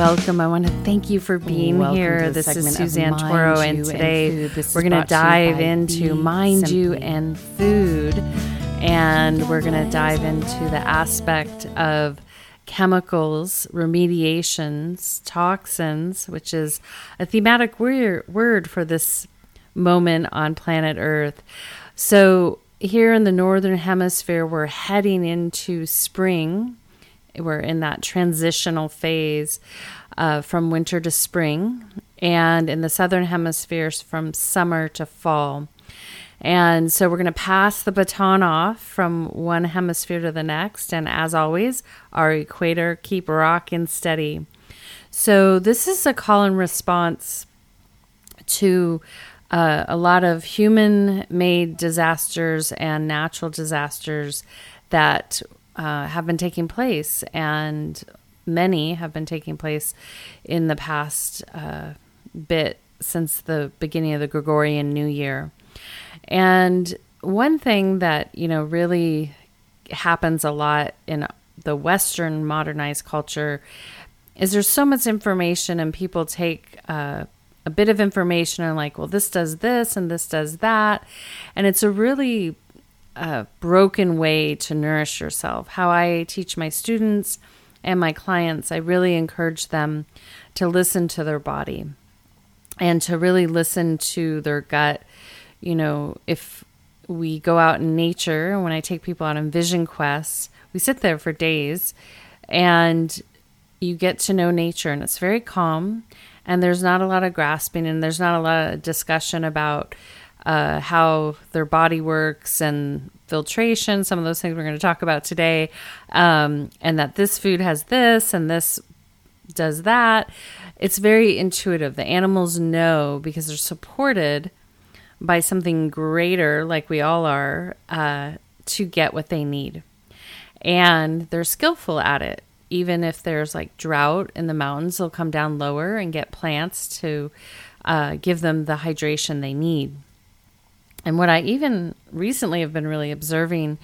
welcome. I want to thank you for being Welcome here. This is Suzanne Toro, and and today is we're going to brought to you dive into Mind You and food. And we're going to dive into the aspect of chemicals, remediations, toxins, which is a thematic word for this moment on planet Earth. So, here in the Northern Hemisphere, we're heading into spring. We're in that transitional phase uh, from winter to spring, and in the Southern Hemisphere, from summer to fall. And so we're going to pass the baton off from one hemisphere to the next. And as always, our equator keep rocking steady. So this is a call and response to uh, a lot of human made disasters and natural disasters that uh, have been taking place. And many have been taking place in the past uh, bit since the beginning of the Gregorian New Year. And one thing that, you know, really happens a lot in the Western modernized culture is there's so much information and people take uh, a bit of information and like, well, this does this and this does that. And it's a really uh, broken way to nourish yourself. How I teach my students and my clients, I really encourage them to listen to their body and to really listen to their gut. You know, if we go out in nature, when I take people out on vision quests, we sit there for days and you get to know nature and it's very calm and there's not a lot of grasping and there's not a lot of discussion about uh, how their body works and filtration some of those things we're going to talk about today. Um, and that this food has this and this does that. It's very intuitive. The animals know because they're supported by something greater like we all are uh, to get what they need. And they're skillful at it. Even if there's like drought in the mountains, they'll come down lower and get plants to uh, give them the hydration they need. And what I even recently have been really observing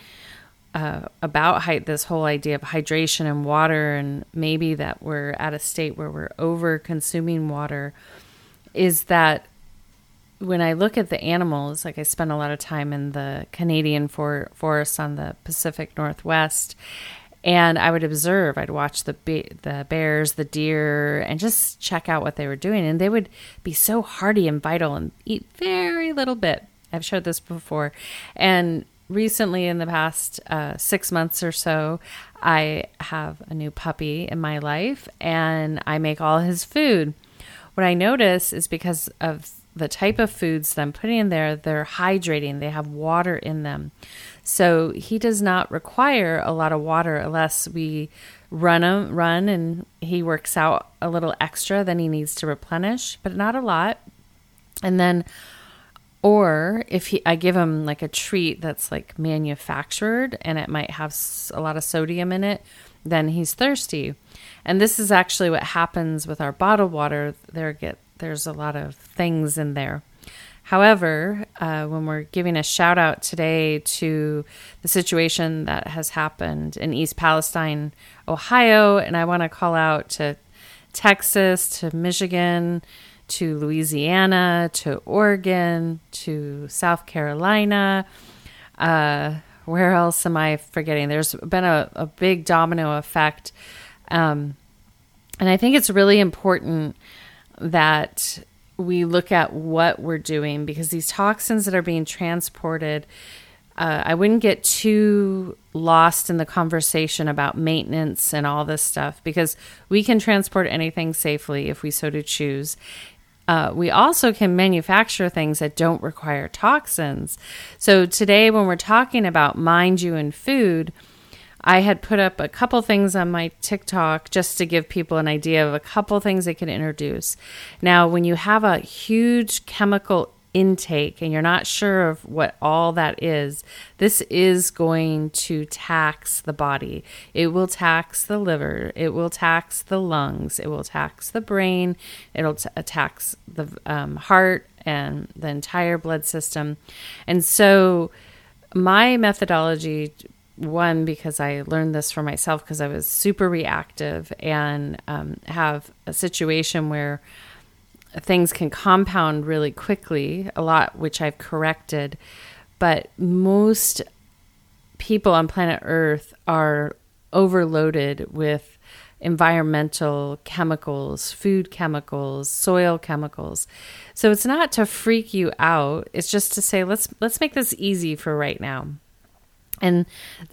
uh, about this whole idea of hydration and water, and maybe that we're at a state where we're over consuming water, is that when I look at the animals, like I spend a lot of time in the Canadian for- forests on the Pacific Northwest, and I would observe. I'd watch the be- the bears, the deer, and just check out what they were doing. And they would be so hardy and vital and eat very little bit. I've showed this before, and recently, in the past uh, six months or so, I have a new puppy in my life, and I make all his food. What I notice is because of the type of foods that I'm putting in there, they're hydrating. They have water in them. So he does not require a lot of water unless we run him, run, and he works out a little extra. Then he needs to replenish, but not a lot. And then, or if he, I give him like a treat that's like manufactured and it might have a lot of sodium in it, then he's thirsty. And this is actually what happens with our bottled water. There get there's a lot of things in there. However, uh, when we're giving a shout out today to the situation that has happened in East Palestine, Ohio, and I want to call out to Texas, to Michigan, to Louisiana, to Oregon, to South Carolina. Uh, where else am I forgetting? There's been a, a big domino effect. Um, and I think it's really important that we look at what we're doing because these toxins that are being transported, uh, I wouldn't get too lost in the conversation about maintenance and all this stuff because we can transport anything safely if we so to choose. Uh, we also can manufacture things that don't require toxins. So, today, when we're talking about mind you and food, I had put up a couple things on my TikTok just to give people an idea of a couple things they can introduce. Now, when you have a huge chemical intake and you're not sure of what all that is, this is going to tax the body. It will tax the liver, it will tax the lungs, it will tax the brain, it'll t- tax the um, heart and the entire blood system. And so, my methodology one because I learned this for myself because I was super reactive and um, have a situation where things can compound really quickly, a lot which I've corrected. But most people on planet Earth are overloaded with environmental chemicals, food chemicals, soil chemicals. So it's not to freak you out, it's just to say let's let's make this easy for right now. And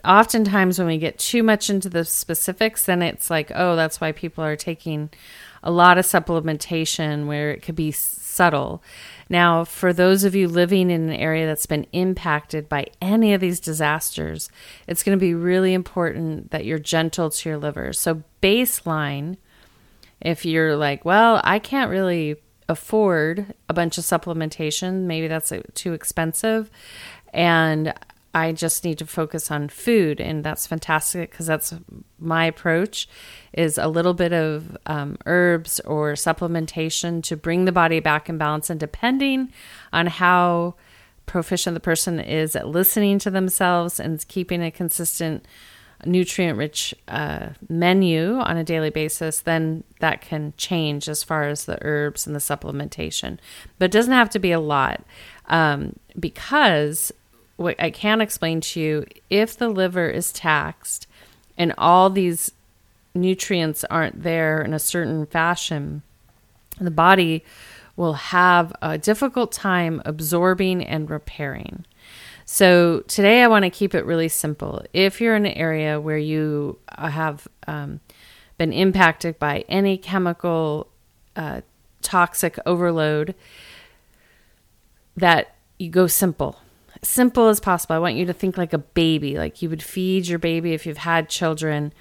oftentimes, when we get too much into the specifics, then it's like, oh, that's why people are taking a lot of supplementation where it could be subtle. Now, for those of you living in an area that's been impacted by any of these disasters, it's going to be really important that you're gentle to your liver. So, baseline, if you're like, well, I can't really afford a bunch of supplementation, maybe that's uh, too expensive. And I just need to focus on food, and that's fantastic because that's my approach. Is a little bit of um, herbs or supplementation to bring the body back in balance, and depending on how proficient the person is at listening to themselves and keeping a consistent nutrient rich uh, menu on a daily basis, then that can change as far as the herbs and the supplementation. But it doesn't have to be a lot um, because what I can explain to you if the liver is taxed and all these nutrients aren't there in a certain fashion, the body will have a difficult time absorbing and repairing. So, today I want to keep it really simple. If you're in an area where you have um, been impacted by any chemical uh, toxic overload, that you go simple simple as possible. I want you to think like a baby, like you would feed your baby if you've had children.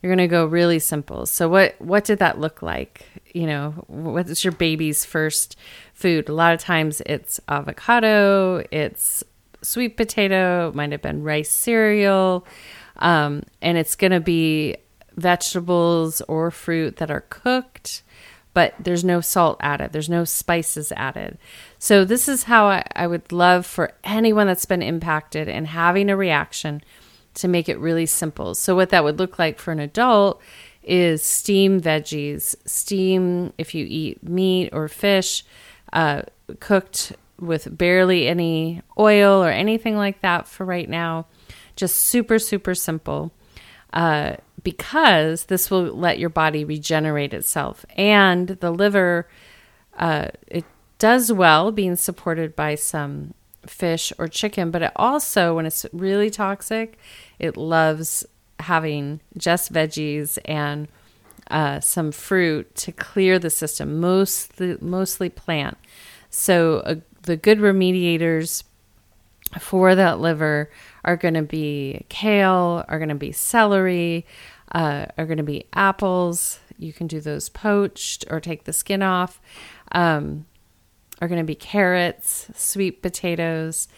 You're going to go really simple. So what what did that look like? You know, what's your baby's first food? A lot of times it's avocado, it's sweet potato, it might have been rice cereal, um, and it's going to be vegetables or fruit that are cooked but there's no salt added, there's no spices added. So, this is how I, I, would love for anyone that's been impacted and having a reaction to make it really simple. So, what that would look like for an adult is steam veggies, steam if you eat meat or fish, uh, cooked with barely any oil or anything like that for right now. Just super, super simple. Uh, because this will let your body regenerate itself. And the liver, uh, it does well being supported by some fish or chicken, but it also, when it's really toxic, it loves having just veggies and uh, some fruit to clear the system, mostly mostly plant. So uh, the good remediators for that liver are going to be kale, are going to be celery, uh, are going to be apples. You can do those poached or take the skin off. Um, are going to be carrots, sweet potatoes.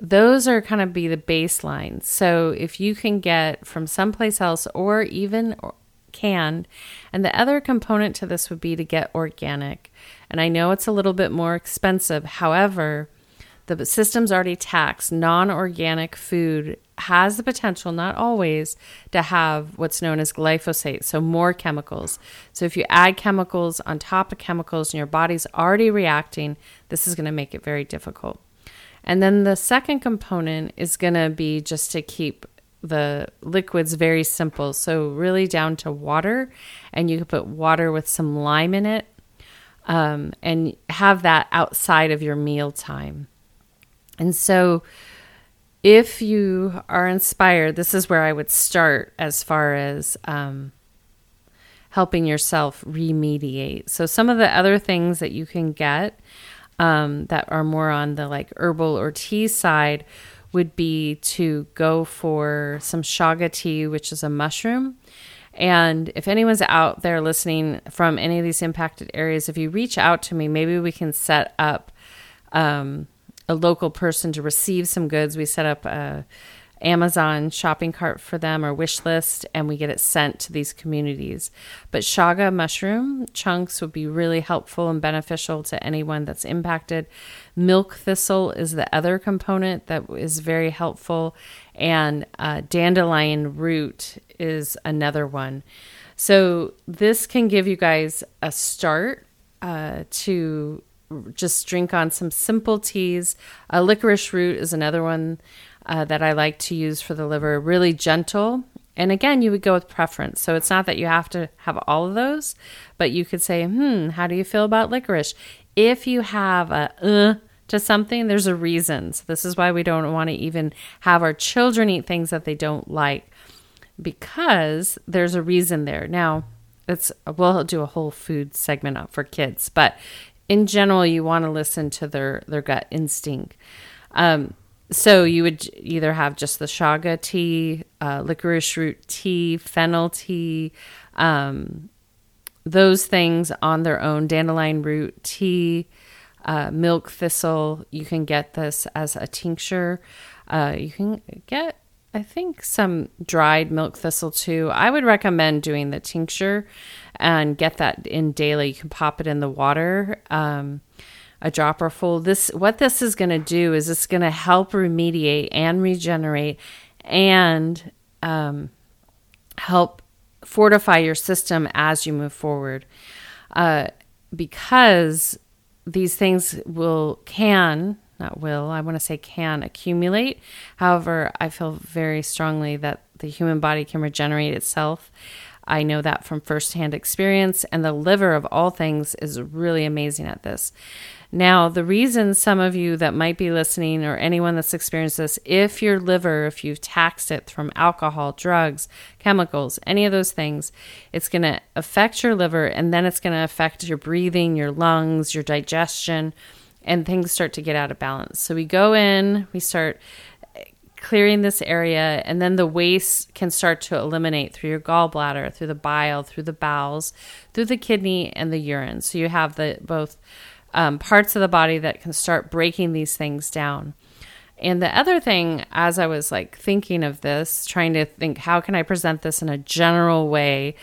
Those are kind of be the baseline. So if you can get from someplace else or even canned, and the other component to this would be to get organic. And I know it's a little bit more expensive. However, the system's already taxed. Non organic food has the potential, not always, to have what's known as glyphosate, so more chemicals. So if you add chemicals on top of chemicals and your body's already reacting, this is going to make it very difficult. And then the second component is going to be just to keep the liquids very simple. So, really down to water, and you can put water with some lime in it um, and have that outside of your meal time. And so, if you are inspired, this is where I would start as far as um, helping yourself remediate. So, some of the other things that you can get um, that are more on the like herbal or tea side would be to go for some chaga tea, which is a mushroom. And if anyone's out there listening from any of these impacted areas, if you reach out to me, maybe we can set up um, a local person to receive some goods. We set up a, Amazon shopping cart for them or wish list, and we get it sent to these communities. But chaga mushroom chunks would be really helpful and beneficial to anyone that's impacted. Milk thistle is the other component that is very helpful, and uh, dandelion root is another one. So, this can give you guys a start uh, to just drink on some simple teas. Uh, licorice root is another one uh, that I like to use for the liver, really gentle. And again, you would go with preference. So it's not that you have to have all of those, but you could say, hmm, how do you feel about licorice? If you have a uh to something, there's a reason. So this is why we don't want to even have our children eat things that they don't like because there's a reason there. Now, it's we'll do a whole food segment for kids, but in general, you want to listen to their their gut instinct. Um, so you would either have just the chaga tea, uh, licorice root tea, fennel tea, um, those things on their own. Dandelion root tea, uh, milk thistle. You can get this as a tincture. Uh, you can get I think some dried milk thistle too. I would recommend doing the tincture and get that in daily. You can pop it in the water, um, a dropper full. This what this is going to do is it's going to help remediate and regenerate, and um, help fortify your system as you move forward. Uh, because these things will can not will, I want to say can accumulate. However, I feel very strongly that the human body can regenerate itself. I know that from firsthand experience, and the liver of all things is really amazing at this. Now, the reason some of you that might be listening or anyone that's experienced this, if your liver, if you've taxed it from alcohol, drugs, chemicals, any of those things, it's going to affect your liver and then it's going to affect your breathing, your lungs, your digestion and things start to get out of balance. So we go in, we start clearing this area, and then the waste can start to eliminate through your gallbladder, through the bile, through the bowels, through the kidney, and the urine. So you have the both um, parts of the body that can start breaking these things down. And the other thing, as I was like thinking of this, trying to think, how can I present this in a general way?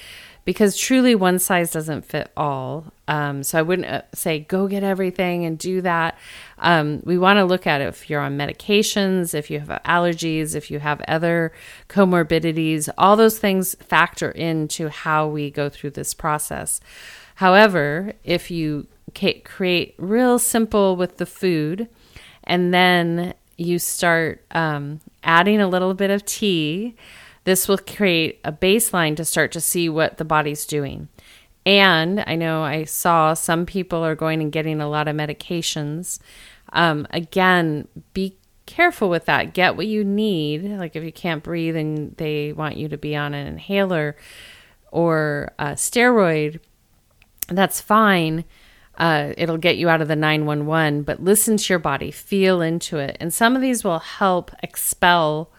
Because truly one size doesn't fit all. Um, so I wouldn't uh, say go get everything and do that. Um, we want to look at if you're on medications, if you have allergies, if you have other comorbidities, all those things factor into how we go through this process. However, if you create real simple with the food and then you start um, adding a little bit of tea, this will create a baseline to start to see what the body's doing. And I know I saw some people are going and getting a lot of medications. Um, again, be careful with that. Get what you need. Like if you can't breathe and they want you to be on an inhaler or a steroid, that's fine. Uh, it'll get you out of the 911, but listen to your body, feel into it. And some of these will help expel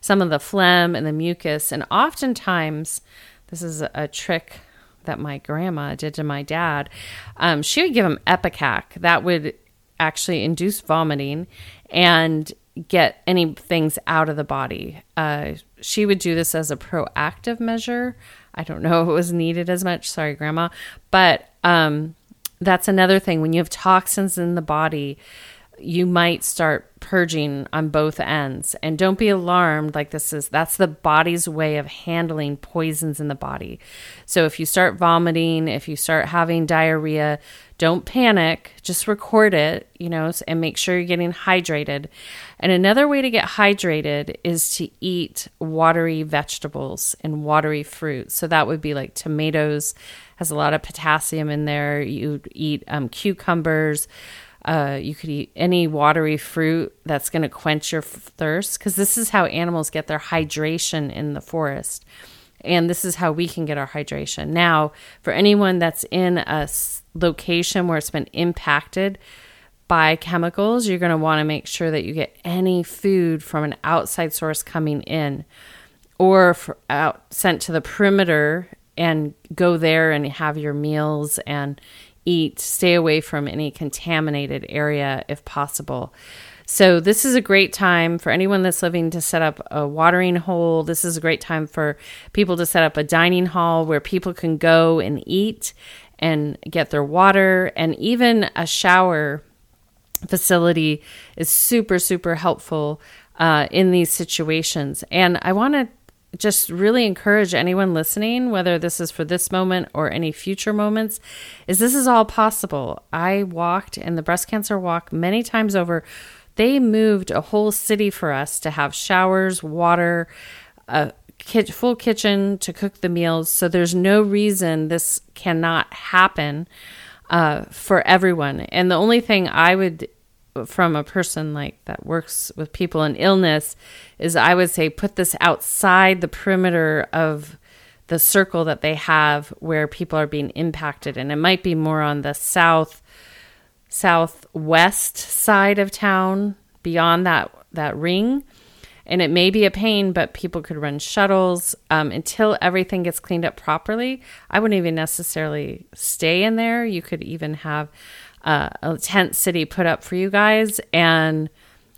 some of the phlegm and the mucus. And oftentimes, this is a, trick that my grandma did to my dad. Um, she would give him Ipecac. That would actually induce vomiting and get any things out of the body. Uh, she would do this as a proactive measure. I don't know if it was needed as much. Sorry, grandma. But um, that's another thing. When you have toxins in the body, you might start purging on both ends. And don't be alarmed like this is that's the body's way of handling poisons in the body. So if you start vomiting if you start having diarrhea don't panic just record it you know and make sure you're getting hydrated. And another way to get hydrated is to eat watery vegetables and watery fruit so that would be like tomatoes has a lot of potassium in there. You eat um, cucumbers uh, you could eat any watery fruit that's going to quench your thirst because this is how animals get their hydration in the forest. And this is how we can get our hydration. Now, for anyone that's in a location where it's been impacted by chemicals, you're going to want to make sure that you get any food from an outside source coming in or out sent to the perimeter and go there and have your meals and eat, stay away from any contaminated area if possible. So, this is a great time for anyone that's living to set up a watering hole. This is a great time for people to set up a dining hall where people can go and eat and get their water, and even a shower facility is super, super helpful uh, in these situations. And I want to just really encourage anyone listening, whether this is for this moment or any future moments, is this is all possible. I walked in the breast cancer walk many times over. They moved a whole city for us to have showers, water, a full kitchen to cook the meals. So there's no reason this cannot happen uh, for everyone. And the only thing I would from a person like that works with people in illness is I would say put this outside the perimeter of the circle that they have where people are being impacted. And it might be more on the south southwest side of town beyond that that ring and it may be a pain but people could run shuttles um, until everything gets cleaned up properly. I wouldn't even necessarily stay in there. You could even have uh, a tent city put up for you guys and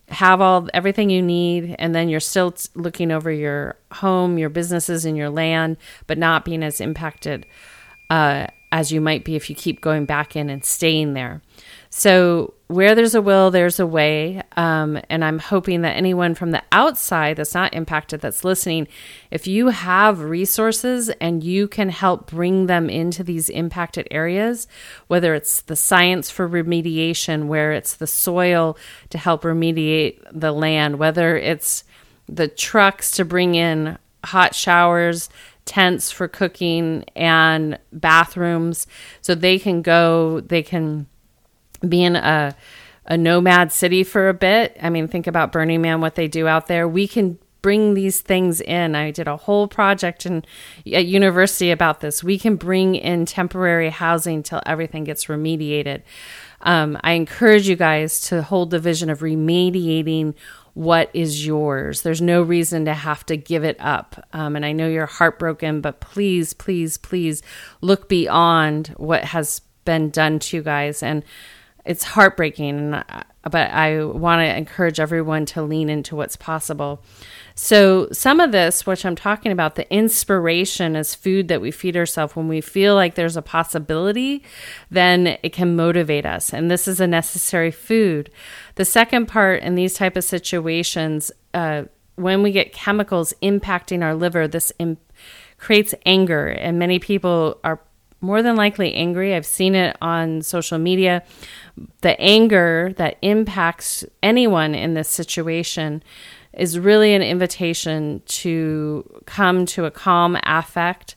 have all everything you need. And then you're still t- looking over your home your businesses and your land but not being as impacted uh, as you might be if you keep going back in and staying there so, where there's a will, there's a way. Um, and I'm hoping that anyone from the outside that's not impacted, that's listening, if you have resources and you can help bring them into these impacted areas, whether it's the science for remediation, where it's the soil to help remediate the land, whether it's the trucks to bring in hot showers, tents for cooking, and bathrooms so they can go, they can being a a nomad city for a bit. I mean, think about Burning Man, what they do out there. We can bring these things in. I did a whole project in at university about this. We can bring in temporary housing till everything gets remediated. Um, I encourage you guys to hold the vision of remediating what is yours. There's no reason to have to give it up. Um, and I know you're heartbroken, but please, please, please look beyond what has been done to you guys and it's heartbreaking but i want to encourage everyone to lean into what's possible. So some of this which i'm talking about the inspiration is food that we feed ourselves. When we feel like there's a possibility then it can motivate us and this is a necessary food. The second part in these type of situations uh, when we get chemicals impacting our liver this imp- creates anger and many people are more than likely angry. I've seen it on social media. The anger that impacts anyone in this situation is really an invitation to come to a calm affect,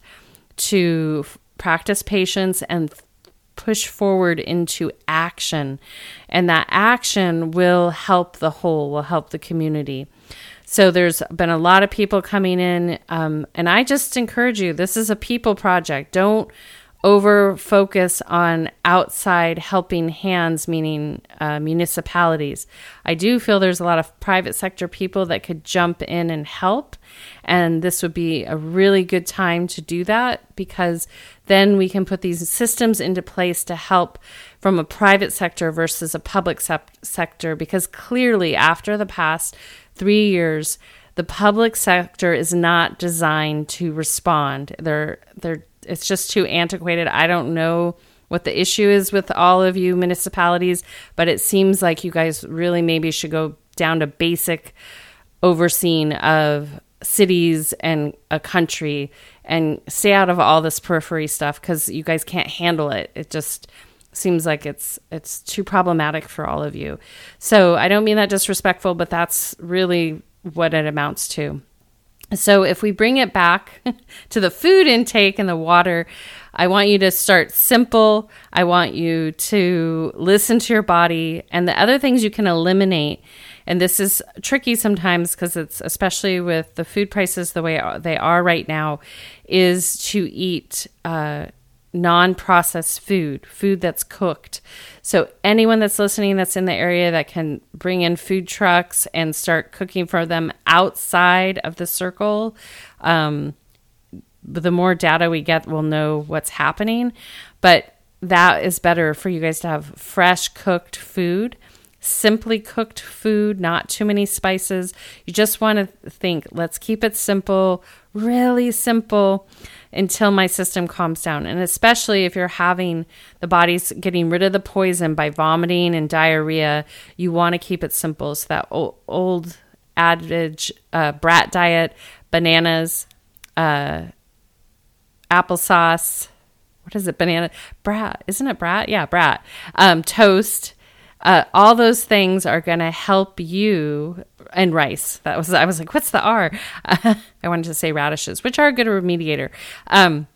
to practice patience and push forward into action. And that action will help the whole, will help the community. So there's been a lot of people coming in. Um, and I just encourage you this is a people project. Don't over focus on outside helping hands, meaning uh, municipalities. I do feel there's a lot of private sector people that could jump in and help. And this would be a really good time to do that because then we can put these systems into place to help from a private sector versus a public sector. Because clearly, after the past three years, the public sector is not designed to respond. They're they're it's just too antiquated. I don't know what the issue is with all of you municipalities, but it seems like you guys really maybe should go down to basic overseeing of cities and a country and stay out of all this periphery stuff because you guys can't handle it. It just seems like it's it's too problematic for all of you. So I don't mean that disrespectful, but that's really what it amounts to. So, if we bring it back to the food intake and the water, I want you to start simple. I want you to listen to your body and the other things you can eliminate. And this is tricky sometimes because it's especially with the food prices the way they are right now, is to eat uh, non processed food, food that's cooked. So, anyone that's listening that's in the area that can bring in food trucks and start cooking for them outside of the circle, um, the more data we get, we'll know what's happening. But that is better for you guys to have fresh cooked food simply cooked food, not too many spices. You just want to think, let's keep it simple, really simple until my system calms down. And especially if you're having the body's getting rid of the poison by vomiting and diarrhea, you want to keep it simple. So that old, adage, uh, brat diet, bananas, uh, applesauce. What is it? Banana brat? Isn't it brat? Yeah, brat. Um, toast. Uh, all those things are going to help you and rice. That was I was like, what's the R? I wanted to say radishes, which are a good remediator. Um,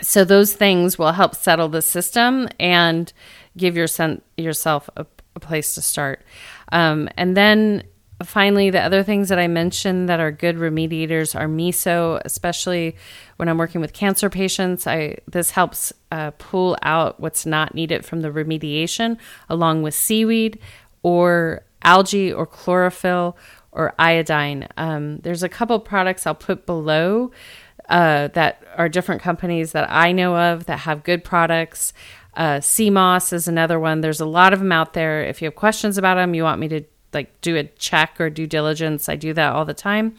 so those things will help settle the system and give your sen- yourself a, a, place to start. Um, and then finally, the other things that I mentioned that are good remediators are miso, especially when I'm working with cancer patients. I this helps uh, pull out what's not needed from the remediation, along with seaweed or algae or chlorophyll or iodine. Um, there's a couple products I'll put below uh, that are different companies that I know of that have good products. Uh, moss is another one. There's a lot of them out there. If you have questions about them, you want me to like do a check or due diligence, I do that all the time.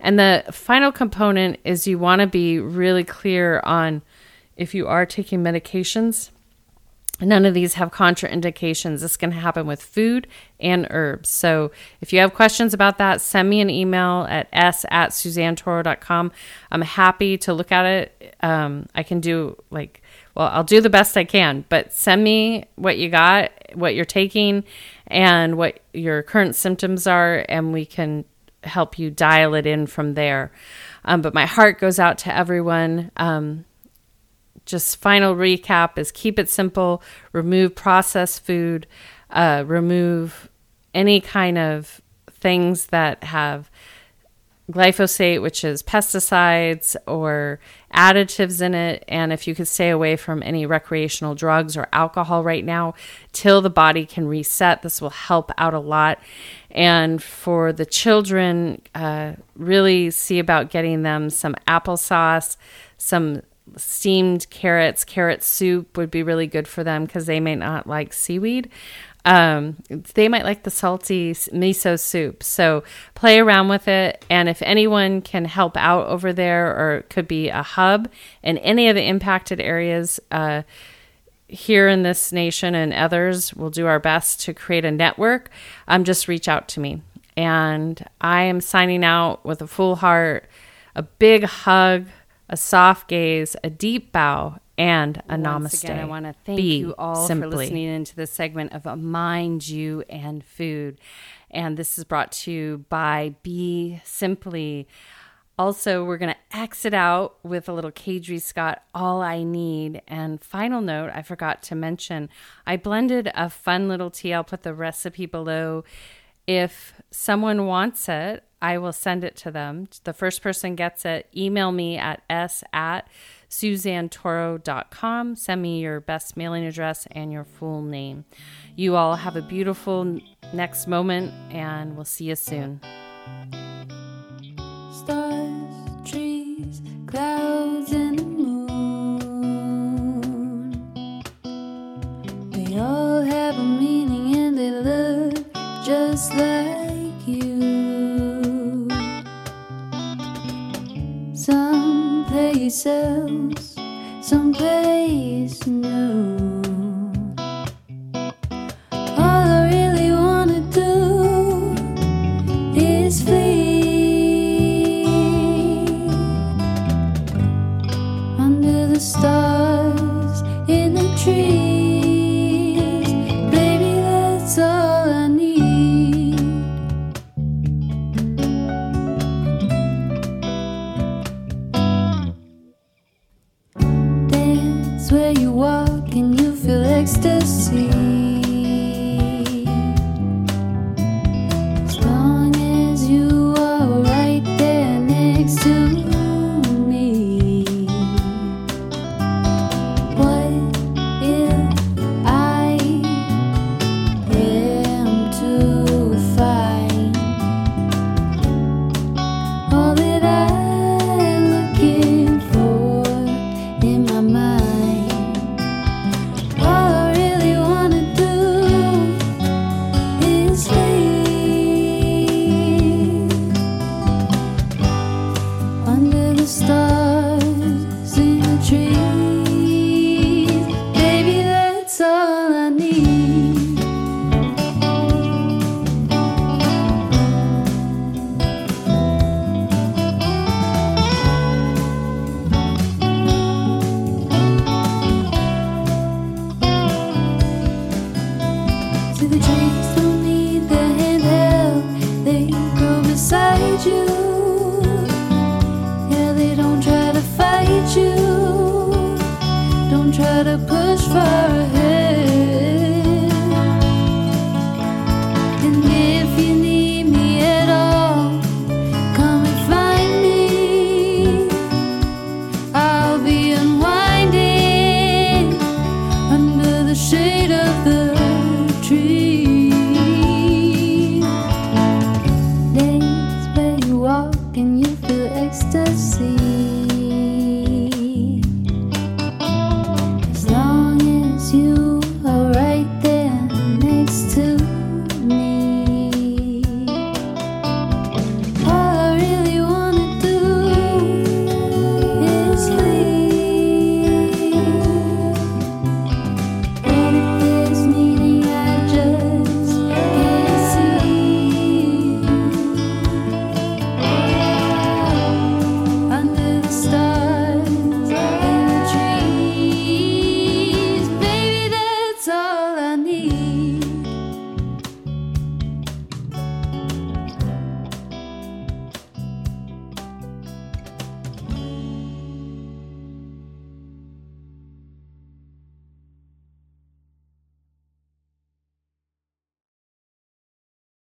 And the final component is you want to be really clear on if you are taking medications None of these have contraindications. This can happen with food and herbs. So if you have questions about that, send me an email at s at suzannetoro.com. I'm happy to look at it. Um, I can do like, well, I'll do the best I can, but send me what you got, what you're taking, and what your current symptoms are, and we can help you dial it in from there. Um, but my heart goes out to everyone. Um, just final recap is keep it simple, remove processed food, uh, remove any kind of things that have glyphosate, which is pesticides or additives in it. And if you could stay away from any recreational drugs or alcohol right now till the body can reset, this will help out a lot. And for the children, uh, really see about getting them some applesauce, some steamed carrots, carrot soup would be really good for them because they may not like seaweed. Um, they might like the salty miso soup. So play around with it. And if anyone can help out over there or could be a hub in any of the impacted areas, uh, here in this nation and others, we'll do our best to create a network. Um, just reach out to me. And I am signing out with a full heart, a big hug a soft gaze, a deep bow, and a Once namaste. Again, I want to thank Be you all simply. for listening into this segment of Mind You and Food. And this is brought to you by Be Simply. Also, we're going to exit out with a little Kadri Scott, All I Need. And final note, I forgot to mention, I blended a fun little tea. I'll put the recipe below. If someone wants it, I will send it to them. The first person gets it, email me at s at suzannetoro.com. Send me your best mailing address and your full name. You all have a beautiful next moment, and we'll see you soon. Stars, trees, clouds, and the moon. We all have a meaning just like you. Some day yourselves someplace new.